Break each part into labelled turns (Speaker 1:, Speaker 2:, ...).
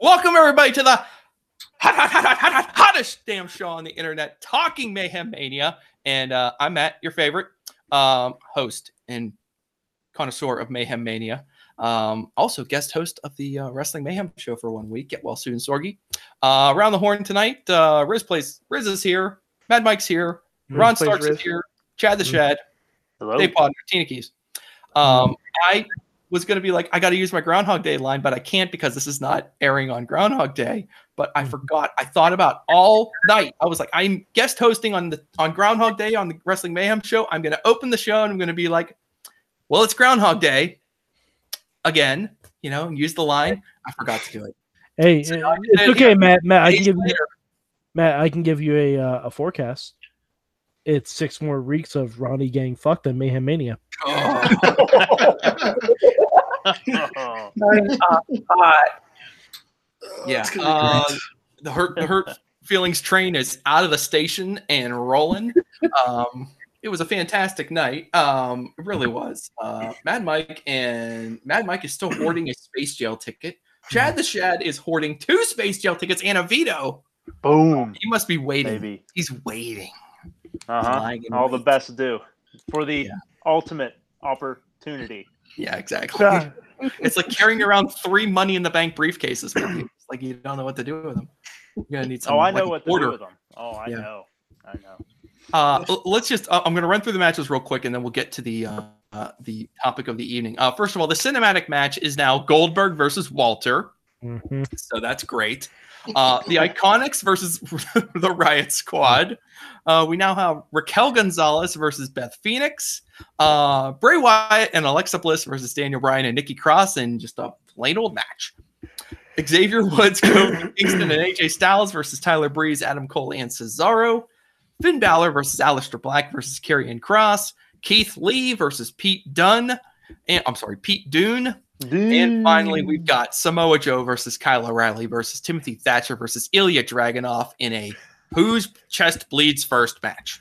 Speaker 1: Welcome everybody to the hot, hot, hot, hot, hot, hot, hottest damn show on the internet, Talking Mayhem Mania. And uh, I'm Matt, your favorite um, host and connoisseur of Mayhem Mania. Um, also, guest host of the uh, Wrestling Mayhem show for one week. Get well soon, Sorgi. Uh, around the horn tonight, uh, Riz plays. Riz is here. Mad Mike's here.
Speaker 2: Riz
Speaker 1: Ron
Speaker 2: plays
Speaker 1: Starks is here. Chad the Shad.
Speaker 3: Hello.
Speaker 1: Dave Podnar, Tina Keys. Um, I was going to be like, I got to use my Groundhog Day line, but I can't because this is not airing on Groundhog Day. But I forgot. I thought about all night. I was like, I'm guest hosting on the on Groundhog Day on the Wrestling Mayhem show. I'm going to open the show and I'm going to be like, well, it's Groundhog Day again. You know, and use the line. I forgot to do it.
Speaker 2: Hey,
Speaker 1: So now I can
Speaker 2: it's okay. Matt. Matt, I can give you. Matt. I can give you a uh, a forecast. It's six more weeks of Ronnie getting fucked and Mayhem Mania.
Speaker 1: Oh,
Speaker 3: Oh,
Speaker 1: yeah. Uh, the hurt the hurt feelings train is out of the station and rolling. Um, it was a fantastic night. Um, it really was. Uh, Mad Mike and Mad Mike is still hoarding a space jail ticket. Chad the Shad is hoarding two space jail tickets and a veto.
Speaker 3: Boom,
Speaker 1: He must be waiting.
Speaker 3: baby.
Speaker 1: He's waiting.
Speaker 3: Uh huh.
Speaker 1: Lying in
Speaker 3: All the best do for the
Speaker 1: Yeah.
Speaker 3: ultimate opportunity.
Speaker 1: Yeah, exactly. It's like carrying around three money in the bank briefcases. It's like you don't know what to do with them. You're gonna need some.
Speaker 3: oh, I know
Speaker 1: like,
Speaker 3: what to
Speaker 1: order.
Speaker 3: do with them. Oh, I
Speaker 1: Yeah.
Speaker 3: know. I know.
Speaker 1: Uh, let's just. Uh, I'm going to run through the matches real quick, and then we'll get to the uh, uh, the topic of the evening. Uh, first of all, the cinematic match is now Goldberg versus Walter,
Speaker 2: mhm.
Speaker 1: so that's great. Uh, the Iconics versus the Riot Squad. Uh, we now have Raquel Gonzalez versus Beth Phoenix, uh, Bray Wyatt and Alexa Bliss versus Daniel Bryan and Nikki Cross, in just a plain old match. Xavier Woods, Kofi Kingston, and AJ Styles versus Tyler Breeze, Adam Cole, and Cesaro. Finn Balor versus Aleister Black versus Karrion Kross. Keith Lee versus Pete Dunn. And I'm sorry, Pete Dune. And finally, we've got Samoa Joe versus Kyle O'Reilly versus Timothy Thatcher versus Ilya Dragunov in a whose chest bleeds first match.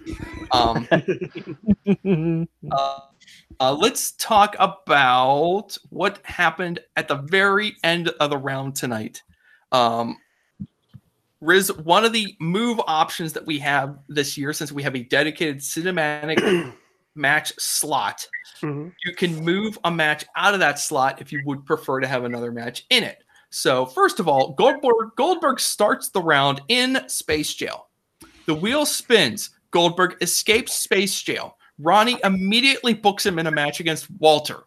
Speaker 1: Um, uh, uh, let's talk about what happened at the very end of the round tonight. Um, Riz, one of the move options that we have this year, since we have a dedicated cinematic match slot,
Speaker 2: Mhm.
Speaker 1: you can move a match out of that slot if you would prefer to have another match in it. So, first of all, Goldberg Goldberg starts the round in space jail. The wheel spins. Goldberg escapes space jail. Ronnie immediately books him in a match against Walter.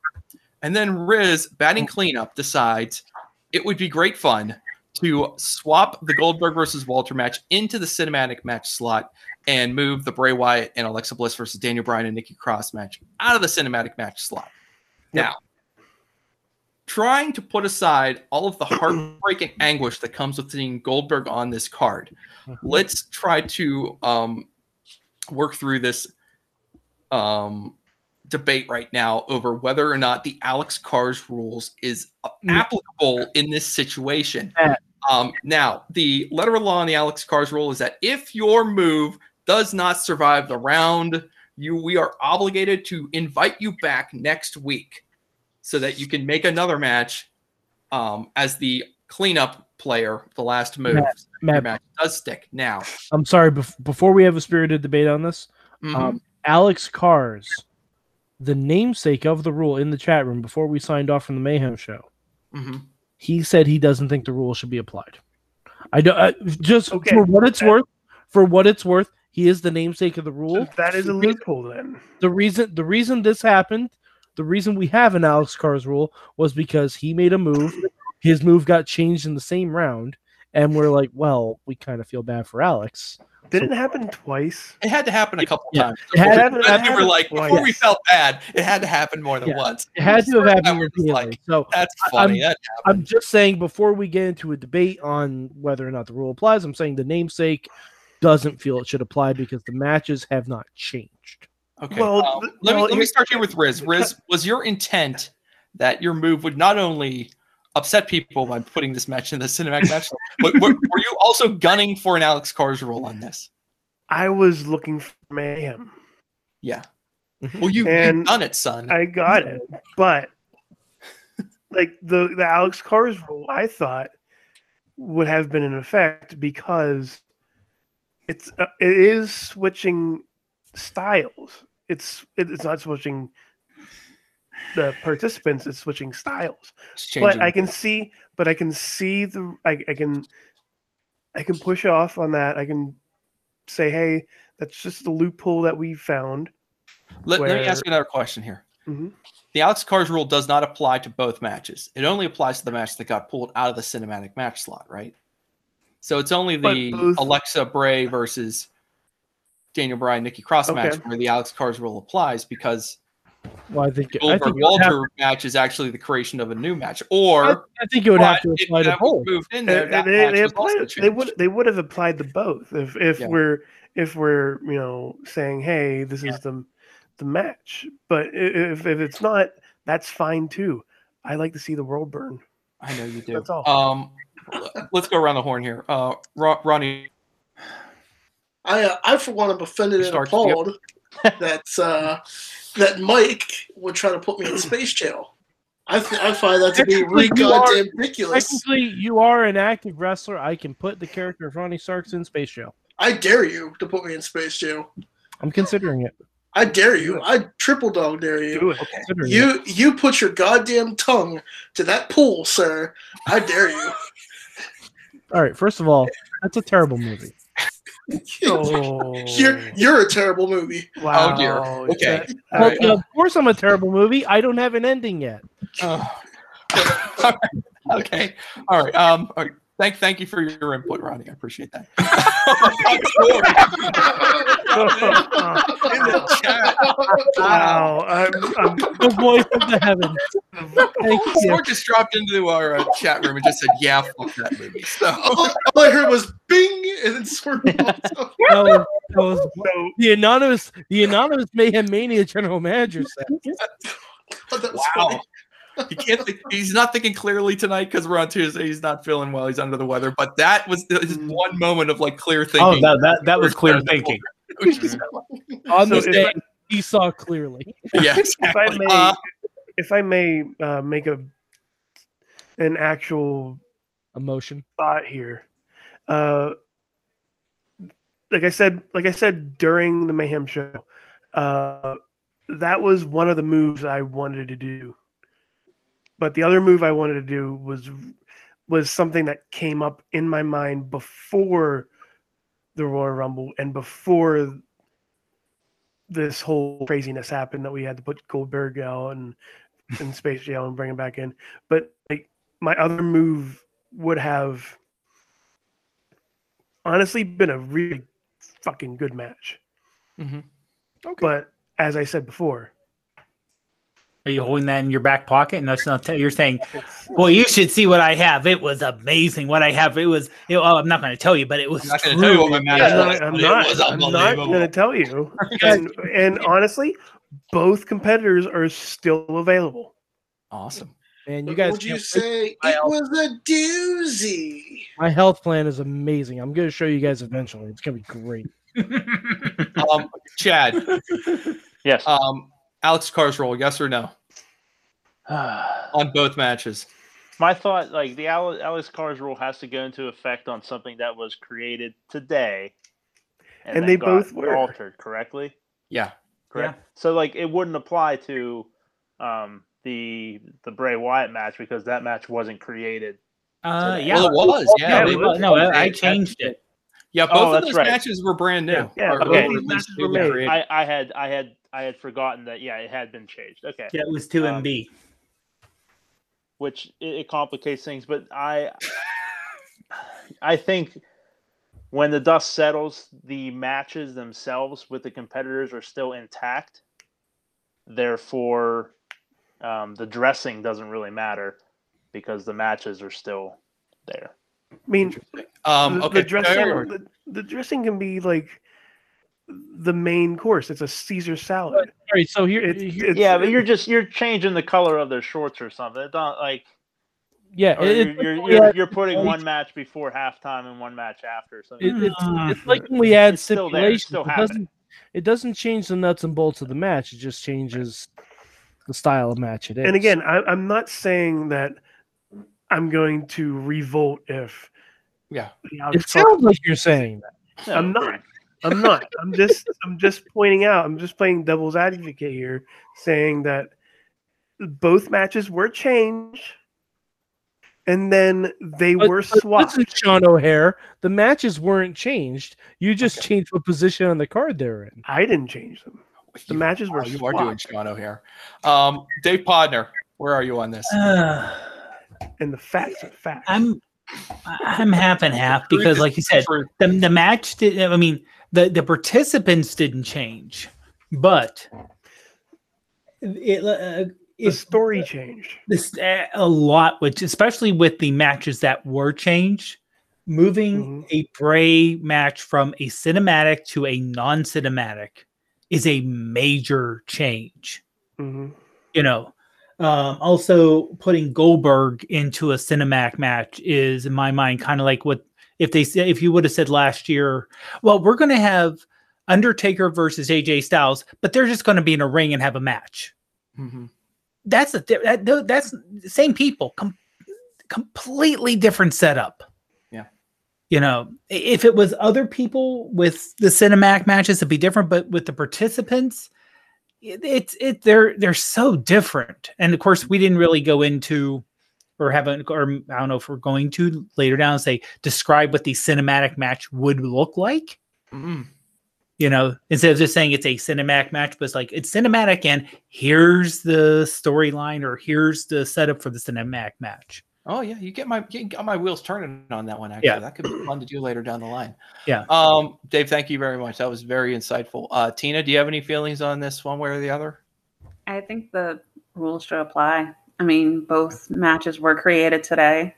Speaker 1: And then Riz, batting cleanup, decides it would be great fun to swap the Goldberg versus Walter match into the cinematic match slot and move the Bray Wyatt and Alexa Bliss versus Daniel Bryan and Nikki Cross match out of the cinematic match slot. Now, trying to put aside all of the heartbreaking anguish that comes with seeing Goldberg on this card, let's try to um, work through this um, debate right now over whether or not the Alex Cars rules is applicable in this situation. Um, now, the letter of law on the Alex Cars rule is that if your move does not survive the round, you we are obligated to invite you back next week so that you can make another match um, as the cleanup player, the last move.
Speaker 2: Matt,
Speaker 1: Your
Speaker 2: Matt,
Speaker 1: match does stick now.
Speaker 2: I'm sorry. Bef- before we have a spirited debate on this,
Speaker 1: Mhm.
Speaker 2: um, Alex Cars, the namesake of the rule in the chat room before we signed off from the Mayhem show,
Speaker 1: Mhm.
Speaker 2: he said he doesn't think the rule should be applied. I don't uh, just
Speaker 4: Okay,
Speaker 2: for what it's worth. For what it's worth, he is the namesake of the rule.
Speaker 4: So that is a loophole then.
Speaker 2: the reason the reason this happened, the reason we have an Alex Cars rule was because he made a move. His move got changed in the same round, and we're like, well, we kind of feel bad for Alex.
Speaker 4: Didn't it happen twice?
Speaker 1: It had to happen a couple
Speaker 2: Yeah,
Speaker 1: times.
Speaker 2: it had-
Speaker 1: Before-
Speaker 4: it had-
Speaker 1: we were like,
Speaker 4: twice.
Speaker 1: before we felt bad, it had to happen more than
Speaker 2: Yeah.
Speaker 1: once.
Speaker 2: It had to have
Speaker 1: I
Speaker 2: happened
Speaker 1: was just like,
Speaker 2: so
Speaker 1: That's funny.
Speaker 2: I'm-
Speaker 1: that
Speaker 2: I'm just saying before we get into a debate on whether or not the rule applies, I'm saying the namesake doesn't feel it should apply because the matches have not changed.
Speaker 1: Okay.
Speaker 4: Well,
Speaker 1: um,
Speaker 4: th-
Speaker 1: let,
Speaker 4: well,
Speaker 1: me, let me start here with Riz. Riz, was your intent that your move would not only upset people by putting this match in the cinematic match, but were, were you also gunning for an Alex Cars role on this?
Speaker 4: I was looking for mayhem.
Speaker 1: Yeah. Well, you,
Speaker 4: And
Speaker 1: you've done it, son.
Speaker 4: I got it, but like the the Alex Cars role, I thought would have been in effect because it's uh, it is switching styles. It's it- it's not switching the participants. It's switching styles.
Speaker 1: It's
Speaker 4: But. I can see, but I can see the I, I can I can push off on that. I can say, hey, that's just the loophole that we found.
Speaker 1: let, let me ask you another question here.
Speaker 4: Mhm.
Speaker 1: The Alex Cars rule does not apply to both matches. It only applies to the match that got pulled out of the cinematic match slot, right? So it's only the
Speaker 4: both-
Speaker 1: Alexa Bray versus Daniel Bryan Nikki Cross match where the Alex Cars rule applies because
Speaker 2: Well, I think I
Speaker 1: Goldberg
Speaker 2: think, it have,
Speaker 1: Walter match is actually the creation of a new match. Or
Speaker 2: I, I think it would have to apply to
Speaker 1: that was
Speaker 2: both.
Speaker 1: moved in there,
Speaker 4: And- and they, they, applied, they would they would have applied to both if if
Speaker 1: Yeah.
Speaker 4: we're if we're you know saying hey this is the the match but if if it's not that's fine too i like to see the world burn
Speaker 1: I know you do.
Speaker 4: That's all.
Speaker 1: Um, let's go around the horn here. Uh, Ronnie,
Speaker 5: I, uh, I for one, am offended and
Speaker 1: Stark,
Speaker 5: appalled that uh, that Mike would try to put me in space jail. I th- I find that to be really goddamn ridiculous.
Speaker 2: Technically, you are an active wrestler. I can put the character of Ronnie Starks in space jail.
Speaker 5: I dare you to put me in space jail.
Speaker 2: I'm considering it.
Speaker 5: I dare you. I triple dog dare you.
Speaker 4: do it
Speaker 2: Considering it.
Speaker 5: You you put your goddamn tongue to that pool, sir. I dare you.
Speaker 2: All right. First of all, that's a terrible movie.
Speaker 4: oh
Speaker 5: You're you're a terrible movie.
Speaker 4: wow
Speaker 1: dear. Okay.
Speaker 4: That-
Speaker 2: Well,
Speaker 1: right.
Speaker 2: of course, I'm a terrible movie. I don't have an ending yet.
Speaker 1: Oh. All right. Okay. All right. Um. all right. Thank, thank you for your input, Ronnie. I appreciate that. In the chat,
Speaker 4: wow i'm, I'm
Speaker 2: The voice of the heavens. Thank you.
Speaker 1: Sorg just dropped into our uh, chat room and just said, "Yeah, fuck that movie." So,
Speaker 5: all, all I heard was bing, and then sort of.
Speaker 2: That was, that was
Speaker 4: so
Speaker 2: the anonymous, the anonymous mayhem mania general manager said.
Speaker 1: wow,
Speaker 5: funny.
Speaker 1: He can't. Think, he's not thinking clearly tonight because we're on Tuesday. He's not feeling well. He's under the weather. But that was his one moment of like clear thinking.
Speaker 6: Oh,
Speaker 1: thinking.
Speaker 6: that, that, that was clear thinking.
Speaker 1: Which
Speaker 2: On
Speaker 4: So
Speaker 2: this day,
Speaker 4: I-
Speaker 2: he saw clearly.
Speaker 1: yeah,
Speaker 4: if i may
Speaker 1: Uh,
Speaker 4: if i may uh, make a an actual
Speaker 2: Emotion.
Speaker 4: thought here. Uh, like I said, like I said during the Mayhem show, uh, that was one of the moves I wanted to do. But the other move I wanted to do was was something that came up in my mind before the Royal Rumble and before this whole craziness happened that we had to put Goldberg out and in space jail and bring him back in. But like my other move would have honestly been a really fucking good match.
Speaker 1: mhm.
Speaker 4: But as I said before,
Speaker 6: Are you holding that in your back pocket? And that's not you're saying, well, you should see what I have. It was amazing. What I have, it was. It, oh, I'm not going to tell you, but it was.
Speaker 1: I'm not going to tell you what my match
Speaker 4: I'm not, I'm not,
Speaker 1: was
Speaker 4: I'm not going to tell you. And, and honestly, both competitors are still available.
Speaker 1: Awesome.
Speaker 2: And you
Speaker 5: But
Speaker 2: guys,
Speaker 5: would you say it was a doozy?
Speaker 2: my health plan is amazing. I'm going to show you guys eventually. It's going to be great.
Speaker 1: Um, Chad,
Speaker 3: Yes.
Speaker 1: um, Alex Cars roll, yes or no on both matches?
Speaker 3: My thought, like the Alex Cars rule, has to go into effect on something that was created today,
Speaker 4: And
Speaker 3: then
Speaker 4: they both were.
Speaker 3: altered correctly.
Speaker 1: Yeah.
Speaker 3: Correct. So like it wouldn't apply to um, the the Bray Wyatt match because that match wasn't created.
Speaker 6: Uh,
Speaker 3: today.
Speaker 6: yeah.
Speaker 1: Well, it was. Yeah.
Speaker 4: Yeah, it was.
Speaker 6: no, I, I changed it.
Speaker 1: Yeah,
Speaker 3: Oh,
Speaker 1: both of those
Speaker 3: right.
Speaker 1: matches were brand new.
Speaker 4: Yeah, yeah,
Speaker 1: Or-
Speaker 4: both
Speaker 1: or
Speaker 3: of
Speaker 1: at
Speaker 4: these
Speaker 1: least
Speaker 4: matches were
Speaker 1: were created.
Speaker 3: I, I had I had I had forgotten that yeah it had been changed. Okay.
Speaker 6: Yeah, it was two
Speaker 3: Um,
Speaker 6: MB.
Speaker 3: which it, it complicates things. But I, I think when the dust settles, the matches themselves with the competitors are still intact. Therefore, um, the dressing doesn't really matter because the matches are still there.
Speaker 4: I mean,
Speaker 1: Um, okay.
Speaker 4: the dressing, the, the dressing can be like the main course. It's a Caesar salad.
Speaker 2: All right, so here,
Speaker 4: It's,
Speaker 2: here-
Speaker 4: it's,
Speaker 3: yeah, but you're just you're changing the color of their shorts or something. It's not like
Speaker 2: yeah, it-
Speaker 3: you're, you're,
Speaker 2: like
Speaker 3: you're,
Speaker 2: had-
Speaker 3: you're putting
Speaker 2: only-
Speaker 3: one match before halftime and one match after. So
Speaker 2: it- it's, ah. it's like when we add
Speaker 3: It's still
Speaker 2: stipulations. It doesn't, it doesn't change the nuts and bolts of the match. It just changes the style of match it is.
Speaker 4: And again, I, I'm not saying that I'm going to revolt if
Speaker 1: Yeah.
Speaker 2: it sounds like you're saying that.
Speaker 3: No,
Speaker 4: I'm not. I'm not. I'm just I'm just pointing out. I'm just playing devil's advocate here, saying that both matches were changed, and then they
Speaker 2: But-
Speaker 4: were
Speaker 2: but
Speaker 4: swapped.
Speaker 2: Listen, Sean O'Haire, the matches weren't changed. You just changed what position on the card they're in.
Speaker 4: I didn't change them. The
Speaker 1: You-
Speaker 4: matches were
Speaker 1: wow, you are doing. Sean O'Haire. Um, Dave Podnar, where are you on this?
Speaker 6: Uh,
Speaker 4: and the facts are facts.
Speaker 6: I'm I'm half and half because, like you said, the the match did. I mean, the the participants didn't change, but it, uh,
Speaker 4: the story changed.
Speaker 6: this uh, a lot, which especially with the matches that were changed, moving
Speaker 4: Mhm.
Speaker 6: a Bray match from a cinematic to a non-cinematic is a major change.
Speaker 4: hmm
Speaker 6: You know, um, also putting Goldberg into a cinematic match is, in my mind, kind of like what if they if you would have said last year, well, we're going to have Undertaker versus AJ Styles, but they're just going to be in a ring and have a match
Speaker 1: Mhm.
Speaker 6: that's a di- that, that's the same people com- completely different setup
Speaker 1: Yeah.
Speaker 6: you know if it was other people with the cinematic matches it'd be different but with the participants it, it's it they're they're so different and of course we didn't really go into or haven't or i don't know if we're going to later down say describe what the cinematic match would look like
Speaker 1: Mm.
Speaker 6: you know, instead of just saying it's a cinematic match, but it's like it's cinematic and here's the storyline or here's the setup for the cinematic match.
Speaker 1: Oh yeah, you get my you got my wheels turning on that one. Actually,
Speaker 6: Yeah.
Speaker 1: that could be fun to do later down the line.
Speaker 6: Yeah.
Speaker 1: Um, Dave, thank you very much. That was very insightful. Uh, Tina, do you have any feelings on this one way or the other?
Speaker 7: I think the rules should apply. I mean, both matches were created today.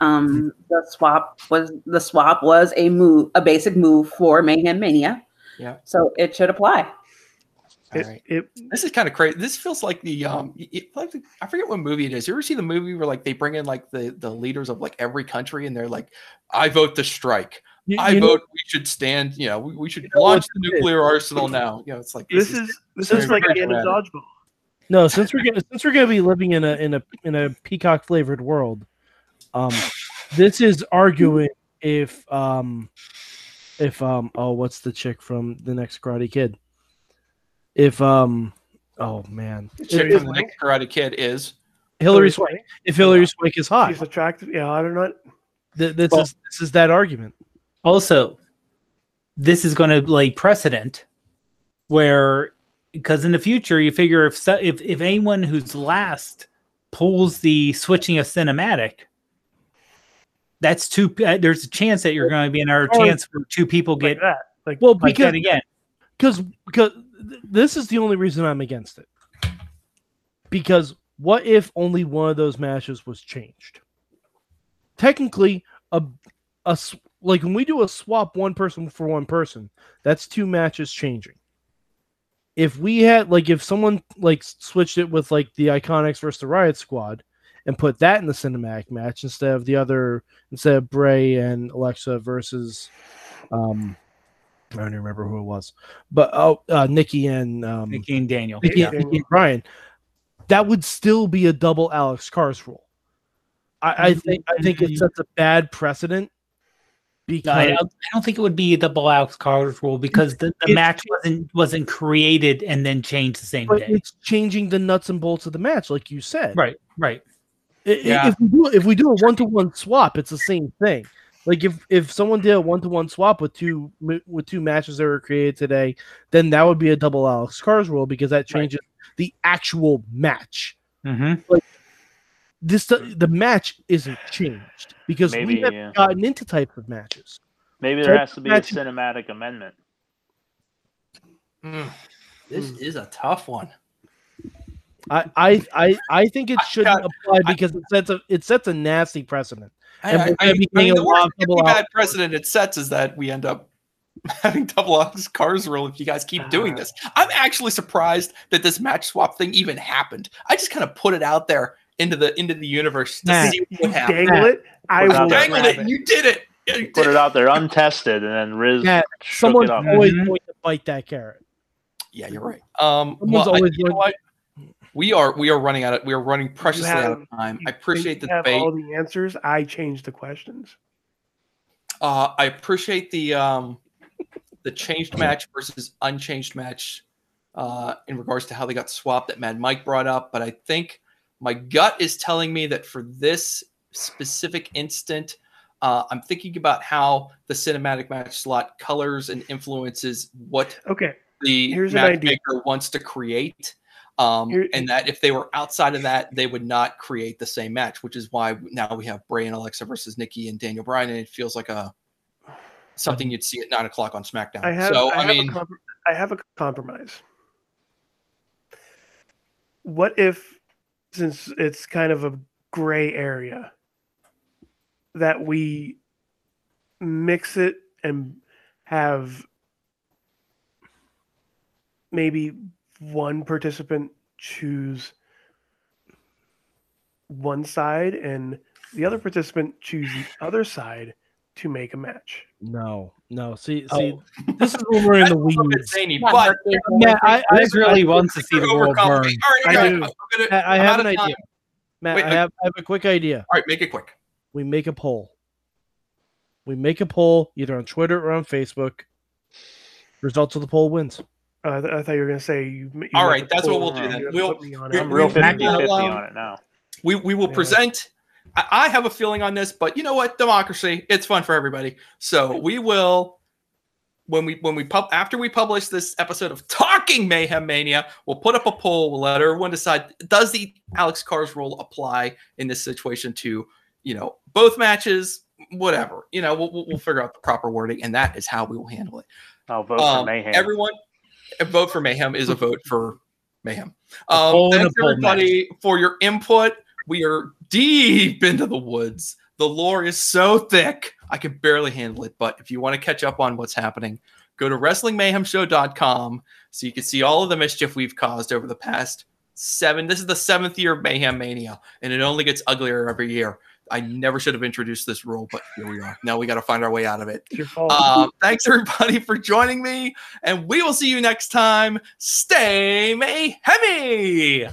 Speaker 7: Um, the swap was the swap was a move, a basic move for Mayhem Mania.
Speaker 1: Yeah.
Speaker 7: So it should apply.
Speaker 1: All
Speaker 4: It,
Speaker 1: right.
Speaker 4: it,
Speaker 1: This is kind of crazy. This feels like the um, y- y- like the, I forget what movie it is. You ever see the movie where like they bring in like the the leaders of like every country and they're like, I vote to strike.
Speaker 2: You-
Speaker 1: I
Speaker 2: you know-
Speaker 1: vote we should stand. You know, we, we should
Speaker 2: know
Speaker 1: launch the
Speaker 2: it is?
Speaker 1: nuclear arsenal now. You know, it's like
Speaker 4: this is this
Speaker 1: very
Speaker 4: is like
Speaker 1: a
Speaker 4: the end of dodgeball.
Speaker 2: No, since we're gonna since we're gonna be living in a in a in a peacock flavored world, um, this is arguing if um if um oh what's the chick from the next Karate Kid? If um oh man,
Speaker 1: chick
Speaker 2: if,
Speaker 1: from the next Karate Kid is
Speaker 2: Hilary Swank. If Hilary Swank is hot,
Speaker 4: She's attractive. Yeah, I don't know.
Speaker 2: th- this
Speaker 6: Well-
Speaker 2: is this is that argument.
Speaker 6: Also, this is going to lay precedent where because in the future you figure if if if anyone who's last pulls the switching of cinematic that's two uh, there's a chance that you're going to be another
Speaker 2: Or-
Speaker 6: chance for two people
Speaker 4: Like
Speaker 6: get
Speaker 4: that. Like
Speaker 2: Well,
Speaker 6: like
Speaker 2: because
Speaker 6: that again
Speaker 2: because because this is the only reason I'm against it. Because what if only one of those matches was changed? Technically, a a like when we do a swap one person for one person, that's two matches changing. If we had like if someone like switched it with like the Iconics versus the Riot Squad and put that in the cinematic match instead of the other instead of Bray and Alexa versus um I don't even remember who it was, but oh, uh, Nikki and um, Nikki,
Speaker 6: Nikki and Daniel
Speaker 2: and,
Speaker 6: yeah.
Speaker 2: Nikki and Bryan, that would still be a double Alex Cars rule. I, I think I think it sets a bad precedent
Speaker 6: No,
Speaker 2: because
Speaker 6: I, don't, I don't think it would be the double Alex Cars rule because the, the match wasn't wasn't created and then changed the same day.
Speaker 2: it's changing the nuts and bolts of the match, like you said.
Speaker 6: Right, right.
Speaker 2: I- i-
Speaker 1: Yeah.
Speaker 2: If we do if we do a one to one swap, it's the same thing. Like if if someone did a one to one swap with two with two matches that were created today, then that would be a double Alex Cars rule because that changes the actual match.
Speaker 6: Mm-hmm.
Speaker 2: This the match isn't changed because we
Speaker 3: Maybe,
Speaker 2: have
Speaker 3: yeah.
Speaker 2: gotten into types of matches.
Speaker 3: Maybe
Speaker 2: So
Speaker 3: there has to be a cinematic amendment.
Speaker 1: Mm, this is a tough one.
Speaker 2: I I I, I think it shouldn't
Speaker 1: got-
Speaker 2: apply
Speaker 1: I-
Speaker 2: because it sets a it sets a nasty precedent.
Speaker 1: I,
Speaker 2: And
Speaker 1: I, I, I mean,
Speaker 2: getting
Speaker 1: the worst
Speaker 2: lot of
Speaker 1: really
Speaker 2: double
Speaker 1: bad
Speaker 2: out-
Speaker 1: precedent it sets is that we end up having double Alex Cars rule if you guys keep doing
Speaker 2: Ah.
Speaker 1: this. I'm actually surprised that this match swap thing even happened. I just kind of put it out there into the into the universe to
Speaker 2: Matt,
Speaker 1: see what
Speaker 4: You
Speaker 1: would
Speaker 4: dangle it. I
Speaker 3: Put it
Speaker 4: will.
Speaker 3: out there.
Speaker 1: Dangled it, you did it. Yeah, you
Speaker 3: Put it out there untested, and then Riz
Speaker 2: Matt,
Speaker 3: shook
Speaker 2: Someone's
Speaker 3: it up.
Speaker 2: always
Speaker 6: Mhm.
Speaker 2: going to bite that carrot.
Speaker 1: Yeah, you're right. Um,
Speaker 2: Someone's
Speaker 1: well, I,
Speaker 2: always
Speaker 1: you know what? We are we are running out of we are running preciously out of time. I appreciate the
Speaker 4: you have
Speaker 1: debate.
Speaker 4: all the answers. I changed the questions.
Speaker 1: Uh, I appreciate the um, the changed match versus unchanged match uh, in regards to how they got swapped that Mad Mike brought up. But I think my gut is telling me that for this specific instant, uh, I'm thinking about how the cinematic match slot colors and influences what
Speaker 4: Okay.
Speaker 1: the
Speaker 4: Here's
Speaker 1: matchmaker wants to create. Um,
Speaker 4: Here-
Speaker 1: and that if they were outside of that, they would not create the same match, which is why now we have Bray and Alexa versus Nikki and Daniel Bryan, and it feels like a something you'd see at nine o'clock on SmackDown.
Speaker 4: I have.
Speaker 1: so
Speaker 4: I,
Speaker 1: I,
Speaker 4: have
Speaker 1: mean,
Speaker 4: a compr- I have a compromise. What if, since it's kind of a gray area, that we mix it and have maybe one participant choose one side and the other participant choose the other side to make a match.
Speaker 2: No, no. See,
Speaker 6: Oh.
Speaker 2: see, this is when we're in the
Speaker 1: a little bit
Speaker 2: weeds.
Speaker 1: zany,
Speaker 7: Yeah,
Speaker 1: but
Speaker 6: Matt, I, I
Speaker 2: This is-
Speaker 6: really want to see the
Speaker 1: you're
Speaker 6: world burn.
Speaker 1: overcomplicating. All right,
Speaker 4: I do.
Speaker 1: Gonna-
Speaker 2: I, I have an
Speaker 1: of time.
Speaker 2: idea, Matt.
Speaker 1: Wait,
Speaker 2: I have, I have a quick idea.
Speaker 1: All right, make it quick.
Speaker 2: We make a poll. We make a poll either on Twitter or on Facebook. Results of the poll wins.
Speaker 4: Uh, I, th- I thought you were going to say you. you
Speaker 1: All
Speaker 4: make
Speaker 1: right,
Speaker 4: a
Speaker 1: that's what we'll do then. We'll-
Speaker 4: put on it.
Speaker 3: I'm real
Speaker 1: we-
Speaker 3: 50 50
Speaker 1: um,
Speaker 3: on it now.
Speaker 1: We we will
Speaker 4: Yeah.
Speaker 1: present. I, have a feeling on this, but you know what? Democracy. It's fun for everybody. So we will when we when we pub after we publish this episode of Talking Mayhem Mania, we'll put up a poll. We'll let everyone decide: Does the Alex Cars rule apply in this situation to you know both matches? Whatever you know, we'll, we'll figure out the proper wording, and that is how we will handle it.
Speaker 3: I'll vote
Speaker 1: Um,
Speaker 3: for Mayhem.
Speaker 1: Everyone, vote for Mayhem is a vote for Mayhem. Um,
Speaker 6: poll and a
Speaker 1: thanks everybody for your input. We are deep into the woods. The lore is so thick, I can barely handle it. But if you want to catch up on what's happening, go to WrestlingMayhemShow.com so you can see all of the mischief we've caused over the past seven. This is the seventh year of Mayhem Mania, and it only gets uglier every year. I never should have introduced this rule, but here we are. Now we got to find our way out of it.
Speaker 4: It's your fault.
Speaker 1: Um, thanks everybody for joining me, and we will see you next time. Stay mayhemy.